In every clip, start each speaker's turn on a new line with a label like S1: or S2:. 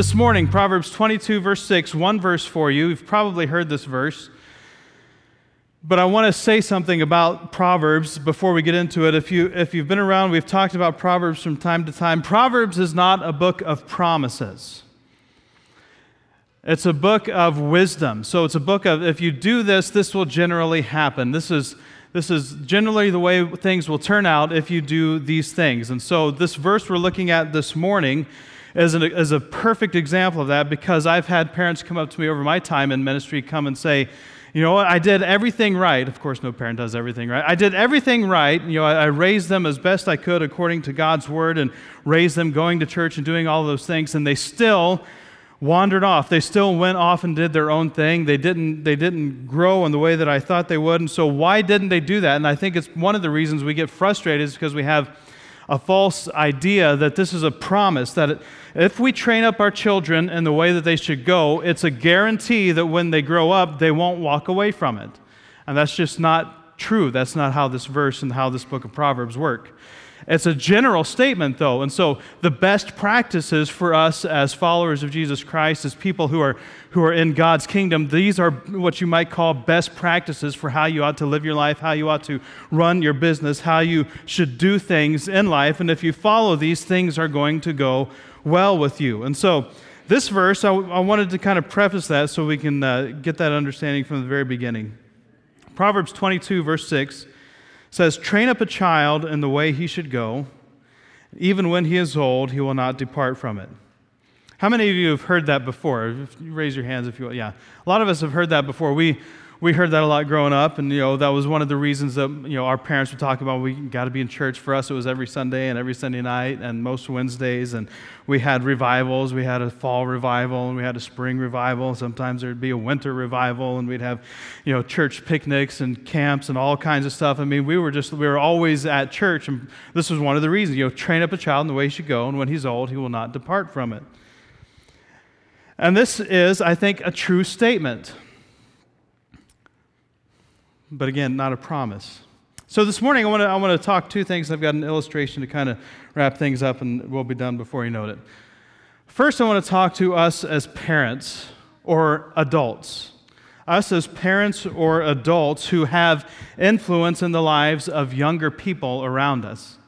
S1: this morning, Proverbs 22, verse 6, one verse for you. You've probably heard this verse. But I want to say something about Proverbs before we get into it. If, you, if you've been around, we've talked about Proverbs from time to time. Proverbs is not a book of promises, it's a book of wisdom. So it's a book of, if you do this, this will generally happen. This is, this is generally the way things will turn out if you do these things. And so this verse we're looking at this morning is, an, is a perfect example of that because I've had parents come up to me over my time in ministry come and say, you know what, I did everything right. Of course, no parent does everything right. I did everything right. You know, I, I, raised them as best I could according to God's word and raised them going to church and doing all those things, and they still wandered off. They still went off and did their own thing. They didn't, they didn't grow in the way that I thought they would. And so, why didn't they do that? And I think it's one of the reasons we get frustrated is because we have a false idea that this is a promise that if we train up our children in the way that they should go, it's a guarantee that when they grow up, they won't walk away from it. And that's just not true. That's not how this verse and how this book of Proverbs work. It's a general statement, though. And so, the best practices for us as followers of Jesus Christ, as people who are, who are in God's kingdom, these are what you might call best practices for how you ought to live your life, how you ought to run your business, how you should do things in life. And if you follow these, things are going to go well with you. And so, this verse, I, I wanted to kind of preface that so we can uh, get that understanding from the very beginning. Proverbs 22, verse 6 says, Train up a child in the way he should go. Even when he is old, he will not depart from it. How many of you have heard that before? Raise your hands if you want. Yeah. A lot of us have heard that before. We, we heard that a lot growing up, and you know that was one of the reasons that you know our parents would talk about we got to be in church. For us, it was every Sunday and every Sunday night and most Wednesdays, and we had revivals. We had a fall revival and we had a spring revival. Sometimes there'd be a winter revival, and we'd have you know church picnics and camps and all kinds of stuff. I mean, we were just we were always at church, and this was one of the reasons. You know, train up a child in the way he should go, and when he's old, he will not depart from it. And this is, I think, a true statement but again, not a promise. So this morning, I want to I want to talk two things. I've got an illustration to kind of wrap things up, and we'll be done before you know it. First, I want to talk to us as parents or adults. Us as parents or adults who have influence in the lives of younger people around us.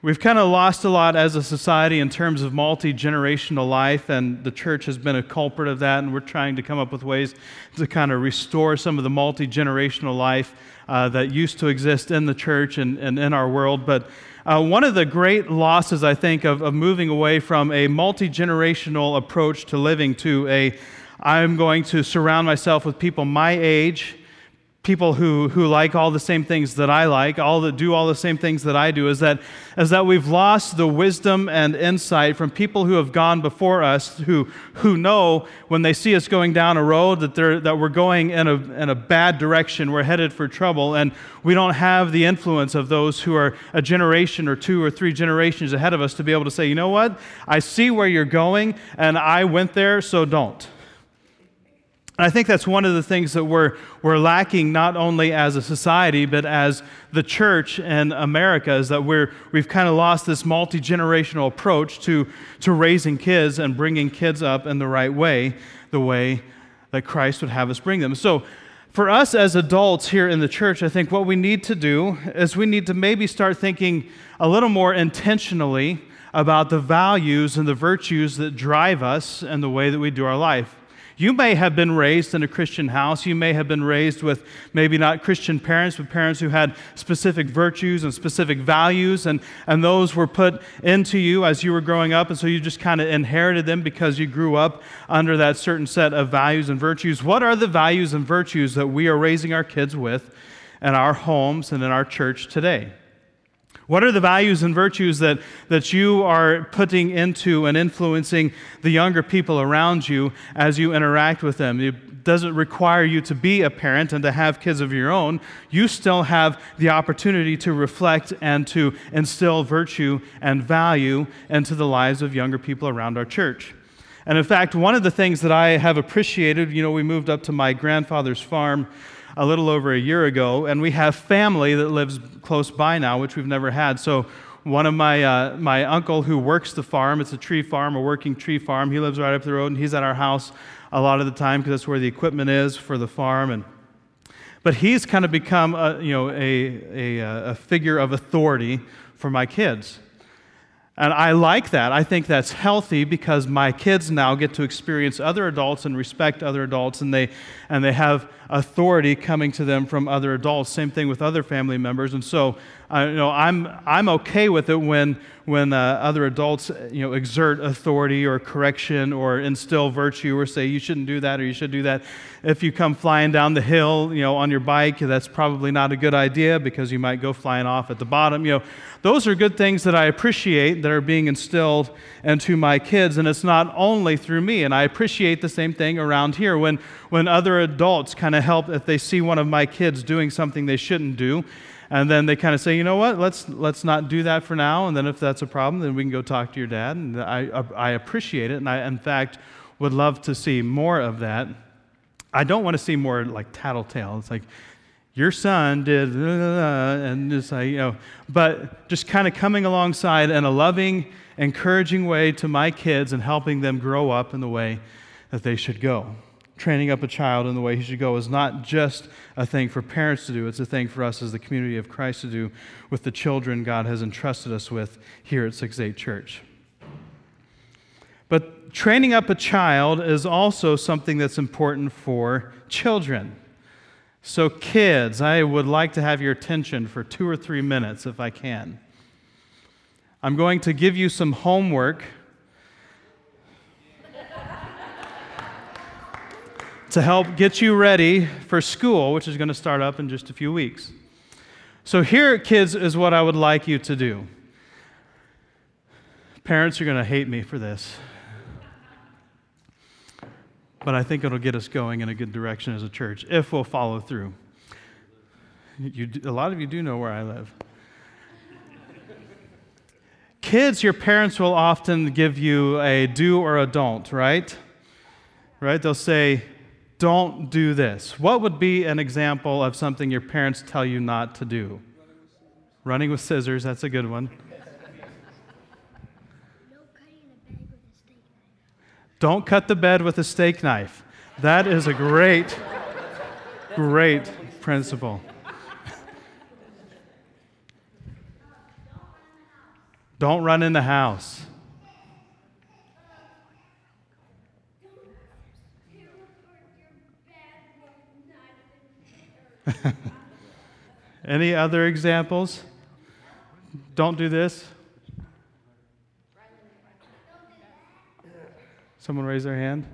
S1: We've kind of lost a lot as a society in terms of multi generational life, and the church has been a culprit of that, and we're trying to come up with ways to kind of restore some of the multi generational life uh, that used to exist in the church and, and in our world. But uh, one of the great losses, I think, of, of moving away from a multi generational approach to living to a I'm going to surround myself with people my age people who, who like all the same things that I like, all that do all the same things that I do, is that, is that we've lost the wisdom and insight from people who have gone before us, who, who know when they see us going down a road that, they're, that we're going in a, in a bad direction, we're headed for trouble, and we don't have the influence of those who are a generation or two or three generations ahead of us to be able to say, you know what, I see where you're going, and I went there, so don't. And I think that's one of the things that we're, we're lacking not only as a society, but as the church in America, is that we're, we've kind of lost this multi generational approach to, to raising kids and bringing kids up in the right way, the way that Christ would have us bring them. So, for us as adults here in the church, I think what we need to do is we need to maybe start thinking a little more intentionally about the values and the virtues that drive us and the way that we do our life. You may have been raised in a Christian house. You may have been raised with maybe not Christian parents, but parents who had specific virtues and specific values, and, and those were put into you as you were growing up. And so you just kind of inherited them because you grew up under that certain set of values and virtues. What are the values and virtues that we are raising our kids with in our homes and in our church today? What are the values and virtues that, that you are putting into and influencing the younger people around you as you interact with them? It doesn't require you to be a parent and to have kids of your own. You still have the opportunity to reflect and to instill virtue and value into the lives of younger people around our church. And in fact, one of the things that I have appreciated, you know, we moved up to my grandfather's farm a little over a year ago, and we have family that lives close by now, which we've never had. So one of my, uh, my uncle who works the farm, it's a tree farm, a working tree farm. He lives right up the road and he's at our house a lot of the time because that's where the equipment is for the farm. And, but he's kind of become a, you know, a, a, a figure of authority for my kids. And I like that. I think that's healthy because my kids now get to experience other adults and respect other adults, and they, and they have authority coming to them from other adults. Same thing with other family members. And so, uh, you know, I'm, I'm okay with it when, when uh, other adults, you know, exert authority or correction or instill virtue or say you shouldn't do that or you should do that. If you come flying down the hill, you know, on your bike, that's probably not a good idea because you might go flying off at the bottom. You know, those are good things that I appreciate that are being instilled into my kids, and it's not only through me. And I appreciate the same thing around here when, when other adults kind of help if they see one of my kids doing something they shouldn't do. And then they kind of say, you know what, let's, let's not do that for now. And then if that's a problem, then we can go talk to your dad. And I, I appreciate it. And I, in fact, would love to see more of that. I don't want to see more like tattletale. It's like, your son did, and just like, you know, but just kind of coming alongside in a loving, encouraging way to my kids and helping them grow up in the way that they should go training up a child in the way he should go is not just a thing for parents to do, it's a thing for us as the community of Christ to do with the children God has entrusted us with here at 6 8 Church. But training up a child is also something that's important for children. So, kids, I would like to have your attention for two or three minutes if I can. I'm going to give you some homework to help get you ready for school, which is going to start up in just a few weeks. So, here, kids, is what I would like you to do. Parents are going to hate me for this, but I think it'll get us going in a good direction as a church if we'll follow through. You, a lot of you do know where I live. Kids, your parents will often give you a do or a don't, right? Right? They'll say, don't do this. What would be an example of something your parents tell you not to do? Running with scissors, that's a good one. Don't cut the bed with a steak knife. That is a great, great principle. Don't run in the house. Any other examples? Don't do this. Someone raise their hand.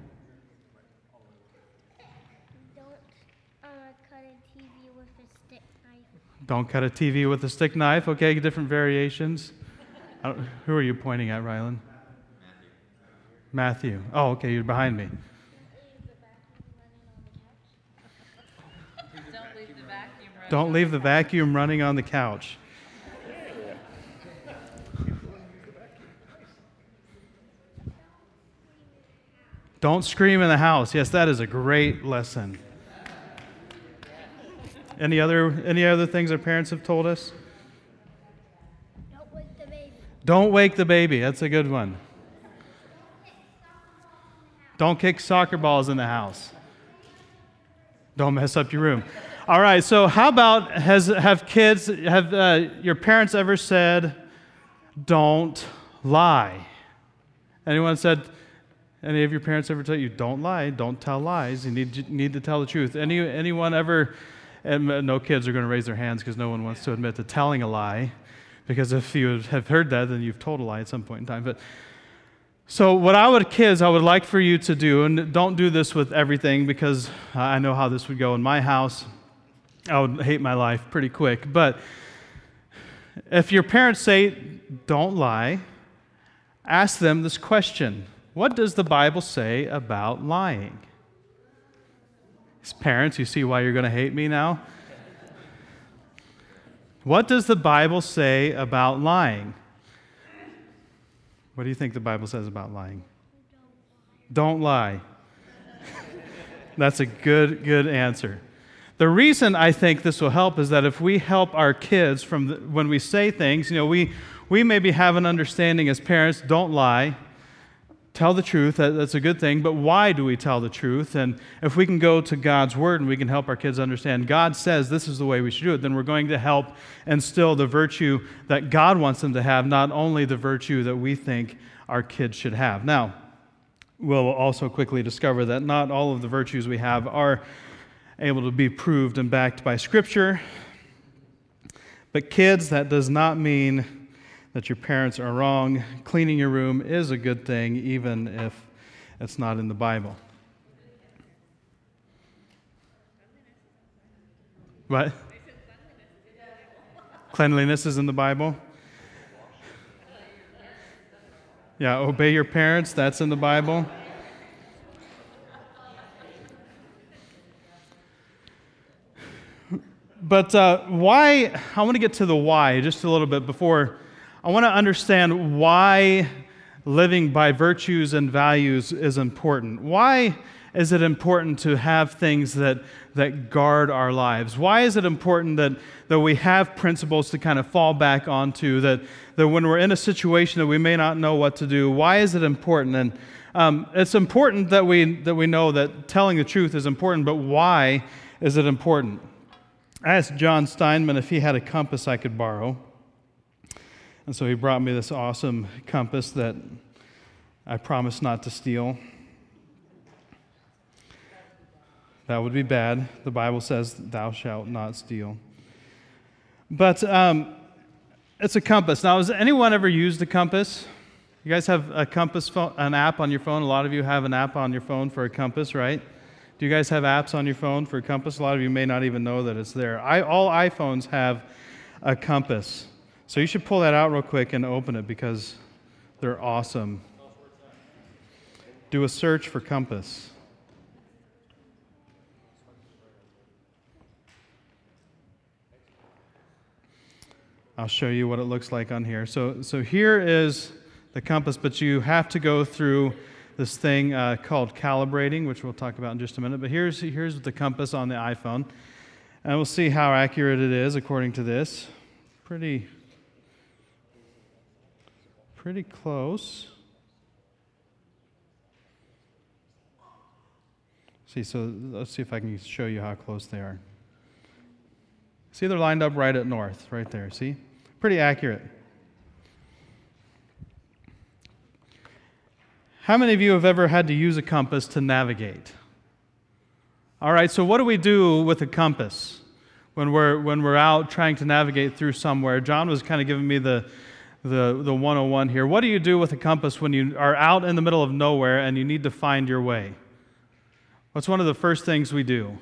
S1: Don't cut a TV with a stick knife. Okay, different variations. Who are you pointing at, Rylan? Matthew. Matthew. Oh, okay, you're behind me. Don't leave the vacuum running on the couch. Don't scream in the house. Yes, that is a great lesson. Any other, any other things our parents have told us?
S2: Don't wake the baby.
S1: Don't wake the baby. That's a good one. Don't kick soccer balls in the house. Don't mess up your room. All right, so how about has have kids have uh, your parents ever said don't lie? Anyone said any of your parents ever tell you don't lie, don't tell lies, you need you need to tell the truth. Any anyone ever and no kids are going to raise their hands because no one wants to admit to telling a lie because if you have heard that then you've told a lie at some point in time. But so, what I would, kids, I would like for you to do, and don't do this with everything because I know how this would go in my house. I would hate my life pretty quick. But if your parents say, don't lie, ask them this question What does the Bible say about lying? As parents, you see why you're going to hate me now? What does the Bible say about lying? What do you think the Bible says about lying? Don't lie. That's a good, good answer. The reason I think this will help is that if we help our kids from the, when we say things, you know, we, we maybe have an understanding as parents don't lie, tell the truth, that, that's a good thing, but why do we tell the truth? And if we can go to God's Word and we can help our kids understand God says this is the way we should do it, then we're going to help instill the virtue that God wants them to have, not only the virtue that we think our kids should have. Now, we'll also quickly discover that not all of the virtues we have are able to be proved and backed by Scripture. But, kids, that does not mean that your parents are wrong. Cleaning your room is a good thing, even if it's not in the Bible. What? Cleanliness is in the Bible? Yeah, obey your parents, that's in the Bible. But uh, why, I want to get to the why just a little bit before. I want to understand why living by virtues and values is important. Why is it important to have things that, that guard our lives? Why is it important that, that we have principles to kind of fall back onto, that, that when we're in a situation that we may not know what to do, why is it important? And um, it's important that we, that we know that telling the truth is important, but why is it important? I asked John Steinman if he had a compass I could borrow. And so he brought me this awesome compass that I promised not to steal. That would be bad. The Bible says, Thou shalt not steal. But um, it's a compass. Now, has anyone ever used a compass? You guys have a compass an app on your phone? A lot of you have an app on your phone for a compass, right? Do you guys have apps on your phone for a compass? A lot of you may not even know that it's there. I, all iPhones have a compass. So you should pull that out real quick and open it because they're awesome. Do a search for compass. I'll show you what it looks like on here. So, so here is the compass, but you have to go through this thing uh, called calibrating, which we'll talk about in just a minute. But here's, here's the compass on the iPhone. And we'll see how accurate it is according to this. Pretty, pretty close. See, so let's see if I can show you how close they are. See, they're lined up right at north, right there. See? Pretty accurate. How many of you have ever had to use a compass to navigate? All right, so what do we do with a compass when we're, when we're out trying to navigate through somewhere? John was kind of giving me the, the, the 101 here. What do you do with a compass when you are out in the middle of nowhere and you need to find your way? What's one of the first things we do?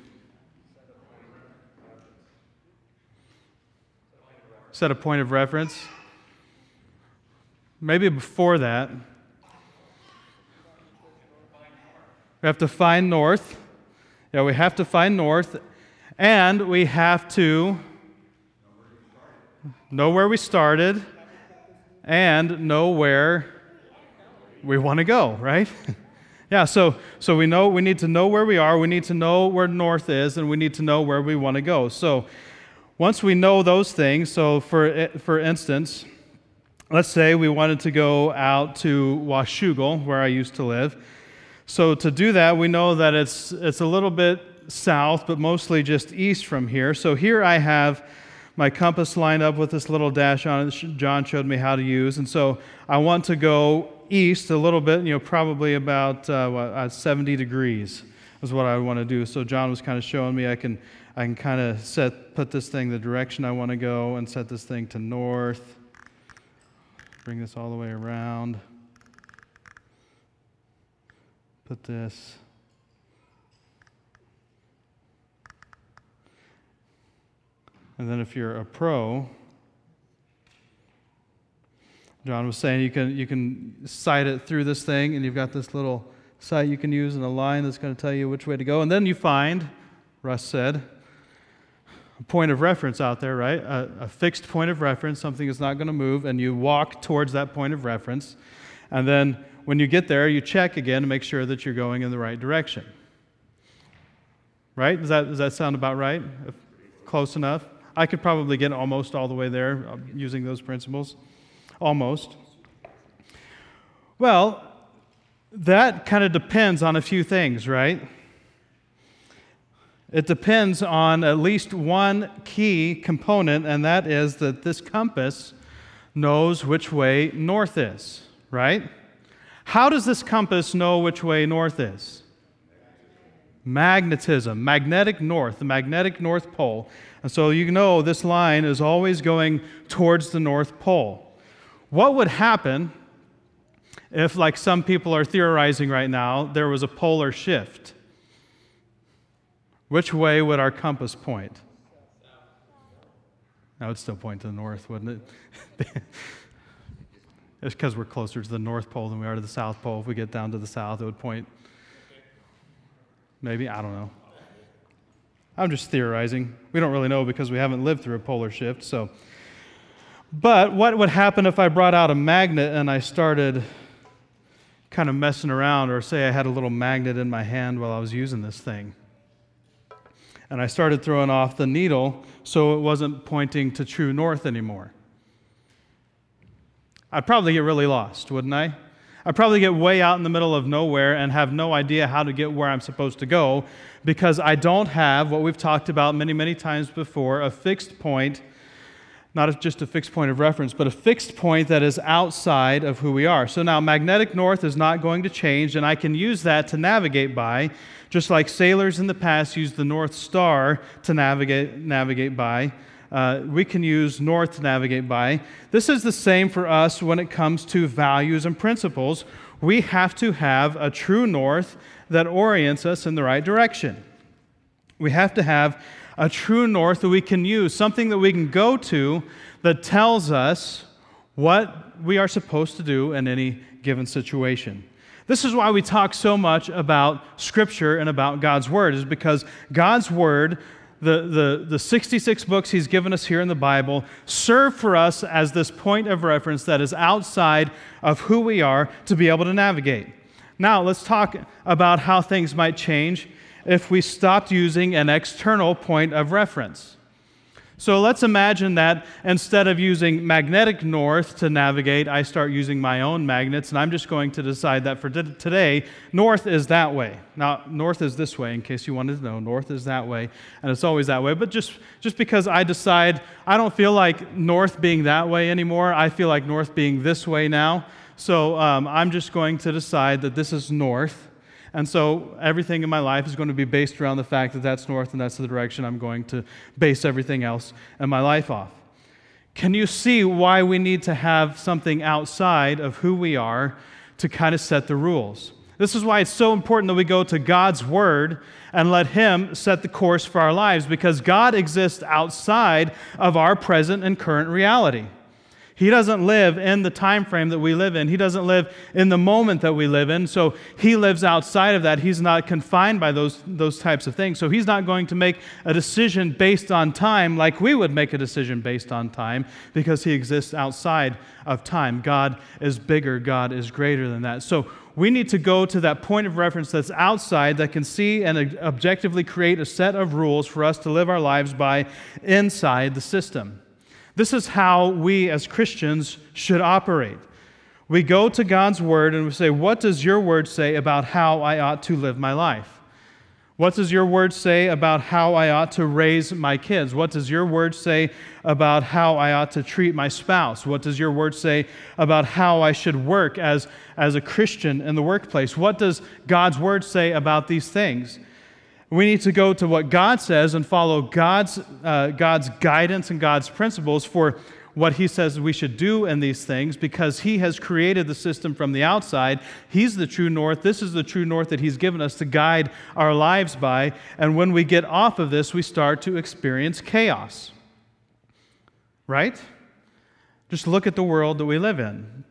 S1: Set a point of reference. Maybe before that, We have to find north. Yeah, we have to find north. And we have to know where we started and know where we want to go, right? yeah, so, so we know we need to know where we are, we need to know where north is, and we need to know where we want to go. So once we know those things, so for, for instance, let's say we wanted to go out to Washougal, where I used to live. So to do that, we know that it's, it's a little bit south, but mostly just east from here. So here I have my compass lined up with this little dash on it John showed me how to use. And so I want to go east a little bit, you know, probably about uh, what, uh, 70 degrees is what I want to do. So John was kind of showing me I can, I can kind of set, put this thing the direction I want to go and set this thing to north. Bring this all the way around put this. And then if you're a pro, John was saying you can, you can sight it through this thing, and you've got this little sight you can use and a line that's going to tell you which way to go. And then you find, Russ said, a point of reference out there, right? A, a fixed point of reference, something is not going to move, and you walk towards that point of reference. And then when you get there, you check again to make sure that you're going in the right direction. Right? Does that, does that sound about right? Close enough? I could probably get almost all the way there uh, using those principles. almost. Well, that kind of depends on a few things, right? It depends on at least one key component, and that is that this compass knows which way north is, right? How does this compass know which way north is? Magnetism, magnetic north, the magnetic north pole. And so you know this line is always going towards the north pole. What would happen if, like some people are theorizing right now, there was a polar shift? Which way would our compass point? That would still point to the north, wouldn't it? it's because we're closer to the North Pole than we are to the South Pole. If we get down to the south, it would point. Maybe, I don't know. I'm just theorizing. We don't really know because we haven't lived through a polar shift. So, but what would happen if I brought out a magnet and I started kind of messing around, or say I had a little magnet in my hand while I was using this thing? and I started throwing off the needle so it wasn't pointing to true north anymore. I'd probably get really lost, wouldn't I? I'd probably get way out in the middle of nowhere and have no idea how to get where I'm supposed to go because I don't have what we've talked about many, many times before a fixed point, not just a fixed point of reference, but a fixed point that is outside of who we are. So now magnetic north is not going to change, and I can use that to navigate by just like sailors in the past used the North Star to navigate, navigate by, uh, we can use north to navigate by. This is the same for us when it comes to values and principles. We have to have a true north that orients us in the right direction. We have to have a true north that we can use, something that we can go to that tells us what we are supposed to do in any given situation. This is why we talk so much about Scripture and about God's Word, is because God's Word, the, the, the 66 books He's given us here in the Bible, serve for us as this point of reference that is outside of who we are to be able to navigate. Now, let's talk about how things might change if we stopped using an external point of reference. So let's imagine that instead of using magnetic north to navigate, I start using my own magnets, and I'm just going to decide that for today, north is that way. Now, north is this way, in case you wanted to know. North is that way, and it's always that way. But just, just because I decide I don't feel like north being that way anymore, I feel like north being this way now. So um, I'm just going to decide that this is north. And so everything in my life is going to be based around the fact that that's north and that's the direction I'm going to base everything else in my life off. Can you see why we need to have something outside of who we are to kind of set the rules? This is why it's so important that we go to God's Word and let Him set the course for our lives because God exists outside of our present and current reality. He doesn't live in the time frame that we live in. He doesn't live in the moment that we live in. So he lives outside of that. He's not confined by those, those types of things. So he's not going to make a decision based on time like we would make a decision based on time because he exists outside of time. God is bigger, God is greater than that. So we need to go to that point of reference that's outside that can see and objectively create a set of rules for us to live our lives by inside the system. This is how we as Christians should operate. We go to God's word and we say, What does your word say about how I ought to live my life? What does your word say about how I ought to raise my kids? What does your word say about how I ought to treat my spouse? What does your word say about how I should work as, as a Christian in the workplace? What does God's word say about these things? We need to go to what God says and follow God's, uh, God's guidance and God's principles for what He says we should do in these things because He has created the system from the outside. He's the true north. This is the true north that He's given us to guide our lives by. And when we get off of this, we start to experience chaos. Right? Just look at the world that we live in.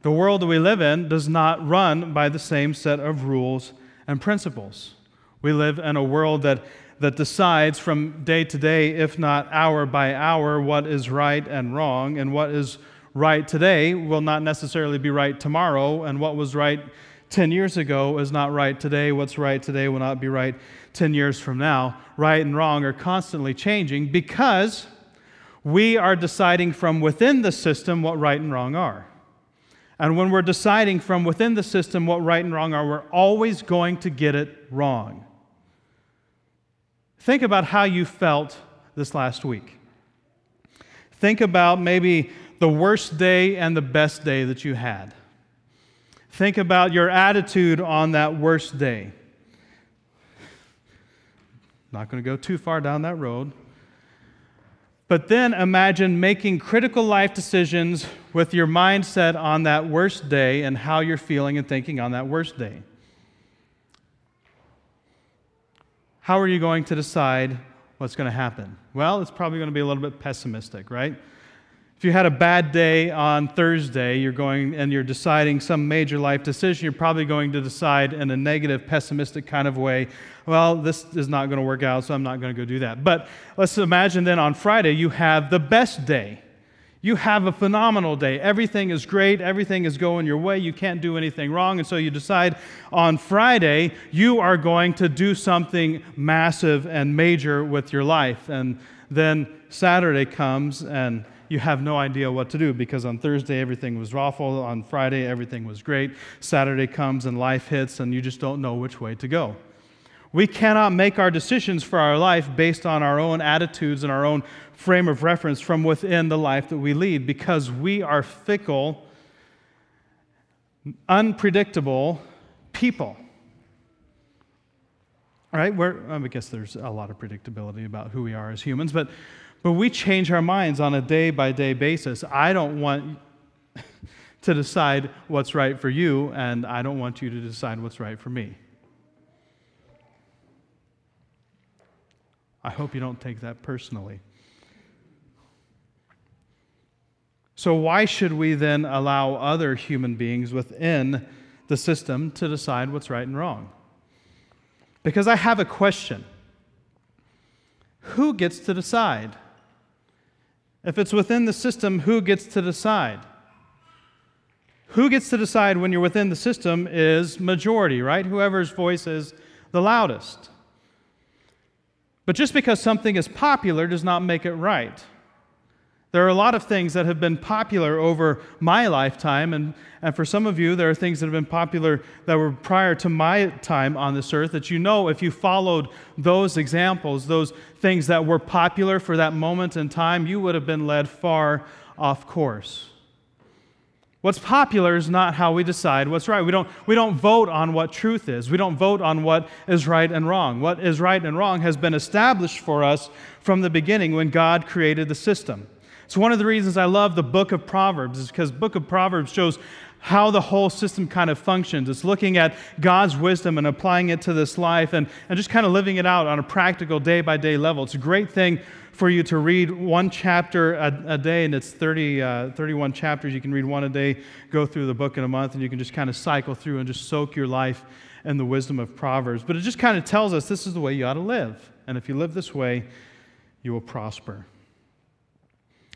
S1: The world that we live in does not run by the same set of rules and principles. We live in a world that, that decides from day to day, if not hour by hour, what is right and wrong, and what is right today will not necessarily be right tomorrow, and what was right 10 years ago is not right today. What's right today will not be right 10 years from now. Right and wrong are constantly changing because We are deciding from within the system what right and wrong are. And when we're deciding from within the system what right and wrong are, we're always going to get it wrong. Think about how you felt this last week. Think about maybe the worst day and the best day that you had. Think about your attitude on that worst day. Not going to go too far down that road. But then imagine making critical life decisions with your mindset on that worst day and how you're feeling and thinking on that worst day. How are you going to decide what's going to happen? Well, it's probably going to be a little bit pessimistic, right? If you had a bad day on Thursday, you're going and you're deciding some major life decision, you're probably going to decide in a negative, pessimistic kind of way, well, this is not going to work out, so I'm not going to go do that. But let's imagine then on Friday you have the best day. You have a phenomenal day. Everything is great. Everything is going your way. You can't do anything wrong. And so you decide on Friday you are going to do something massive and major with your life. And then Saturday comes and you have no idea what to do because on Thursday everything was awful, on Friday everything was great, Saturday comes and life hits and you just don't know which way to go. We cannot make our decisions for our life based on our own attitudes and our own frame of reference from within the life that we lead because we are fickle, unpredictable people. All right, Where, um, I guess there's a lot of predictability about who we are as humans, but but we change our minds on a day by day basis. I don't want to decide what's right for you, and I don't want you to decide what's right for me. I hope you don't take that personally. So, why should we then allow other human beings within the system to decide what's right and wrong? Because I have a question Who gets to decide? If it's within the system, who gets to decide? Who gets to decide when you're within the system is majority, right? Whoever's voice is the loudest. But just because something is popular does not make it right. There are a lot of things that have been popular over my lifetime, and, and for some of you, there are things that have been popular that were prior to my time on this earth that you know if you followed those examples, those things that were popular for that moment in time, you would have been led far off course. What's popular is not how we decide what's right. We don't, we don't vote on what truth is. We don't vote on what is right and wrong. What is right and wrong has been established for us from the beginning when God created the system. It's one of the reasons I love the book of Proverbs, is because book of Proverbs shows how the whole system kind of functions. It's looking at God's wisdom and applying it to this life and, and just kind of living it out on a practical day by day level. It's a great thing for you to read one chapter a, a day, and it's 30, uh, 31 chapters. You can read one a day, go through the book in a month, and you can just kind of cycle through and just soak your life in the wisdom of Proverbs. But it just kind of tells us this is the way you ought to live. And if you live this way, you will prosper.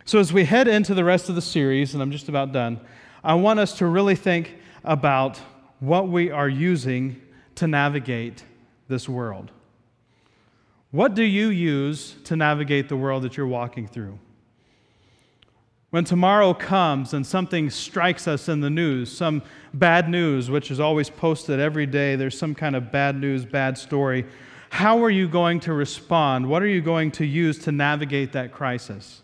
S1: So, as we head into the rest of the series, and I'm just about done, I want us to really think about what we are using to navigate this world. What do you use to navigate the world that you're walking through? When tomorrow comes and something strikes us in the news, some bad news, which is always posted every day, there's some kind of bad news, bad story, how are you going to respond? What are you going to use to navigate that crisis?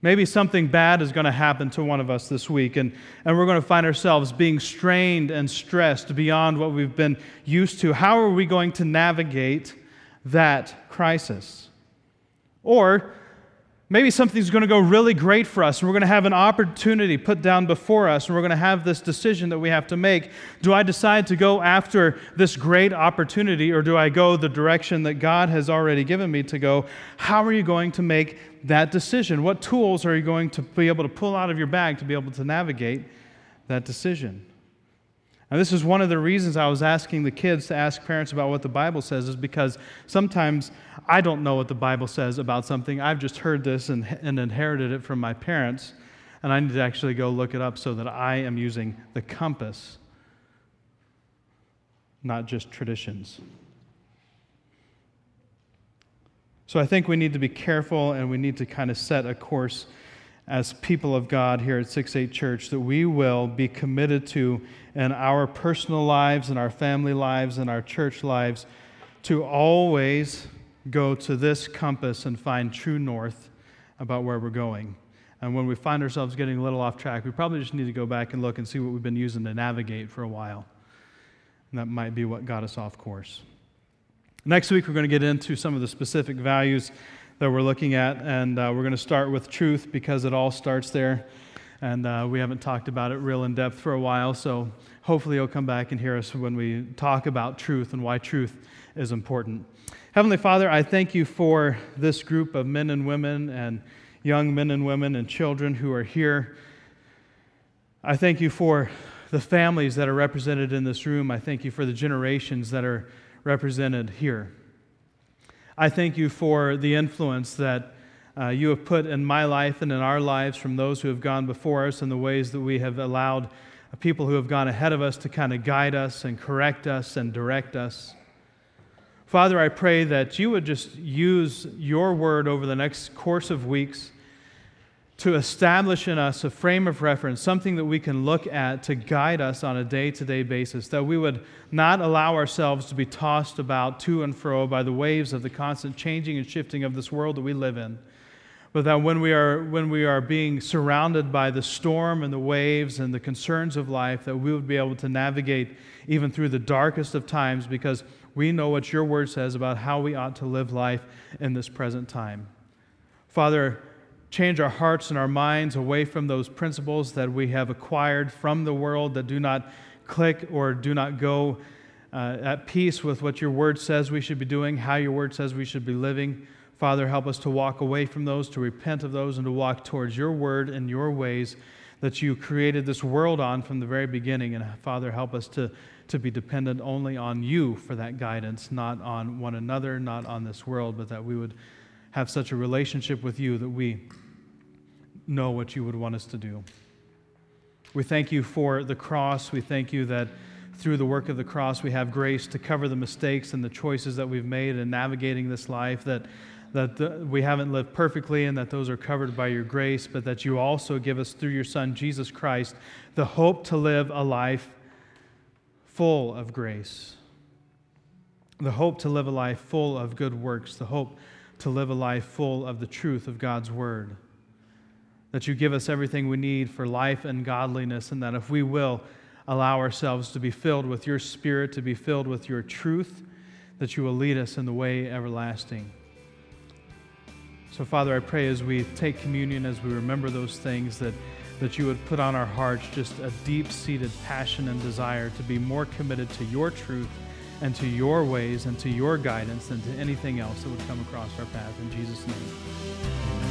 S1: Maybe something bad is going to happen to one of us this week, and, and we're going to find ourselves being strained and stressed beyond what we've been used to. How are we going to navigate that crisis? Or maybe something's going to go really great for us, and we're going to have an opportunity put down before us, and we're going to have this decision that we have to make. Do I decide to go after this great opportunity, or do I go the direction that God has already given me to go? How are you going to make that decision? What tools are you going to be able to pull out of your bag to be able to navigate that decision? And this is one of the reasons I was asking the kids to ask parents about what the Bible says, is because sometimes I don't know what the Bible says about something. I've just heard this and, and inherited it from my parents, and I need to actually go look it up so that I am using the compass, not just traditions. So I think we need to be careful and we need to kind of set a course as people of God here at 6 8 Church that we will be committed to in our personal lives and our family lives and our church lives to always go to this compass and find true north about where we're going. And when we find ourselves getting a little off track, we probably just need to go back and look and see what we've been using to navigate for a while. And that might be what got us off course. Next week, we're going to get into some of the specific values that we're looking at, and uh, we're going to start with truth because it all starts there. And uh, we haven't talked about it real in depth for a while, so hopefully you'll come back and hear us when we talk about truth and why truth is important. Heavenly Father, I thank you for this group of men and women and young men and women and children who are here. I thank you for the families that are represented in this room. I thank you for the generations that are represented here. I thank you for the influence that uh, you have put in my life and in our lives from those who have gone before us and the ways that we have allowed people who have gone ahead of us to kind of guide us and correct us and direct us. Father, I pray that you would just use your word over the next course of weeks to establish in us a frame of reference, something that we can look at to guide us on a day to day basis, that we would not allow ourselves to be tossed about to and fro by the waves of the constant changing and shifting of this world that we live in. But that when we are, when we are being surrounded by the storm and the waves and the concerns of life, that we would be able to navigate even through the darkest of times because we know what your word says about how we ought to live life in this present time. Father, change our hearts and our minds away from those principles that we have acquired from the world that do not click or do not go uh, at peace with what your word says we should be doing, how your word says we should be living. Father, help us to walk away from those, to repent of those, and to walk towards your word and your ways that you created this world on from the very beginning. And Father, help us to, to be dependent only on you for that guidance, not on one another, not on this world, but that we would have such a relationship with you that we know what you would want us to do. We thank you for the cross. We thank you that through the work of the cross, we have grace to cover the mistakes and the choices that we've made in navigating this life, that, that the, we haven't lived perfectly and that those are covered by your grace, but that you also give us through your Son, Jesus Christ, the hope to live a life full of grace, the hope to live a life full of good works, the hope to live a life full of the truth of God's Word. That you give us everything we need for life and godliness, and that if we will allow ourselves to be filled with your Spirit, to be filled with your truth, that you will lead us in the way everlasting. So, Father, I pray as we take communion, as we remember those things, that, that you would put on our hearts just a deep seated passion and desire to be more committed to your truth and to your ways and to your guidance than to anything else that would come across our path. In Jesus' name, amen.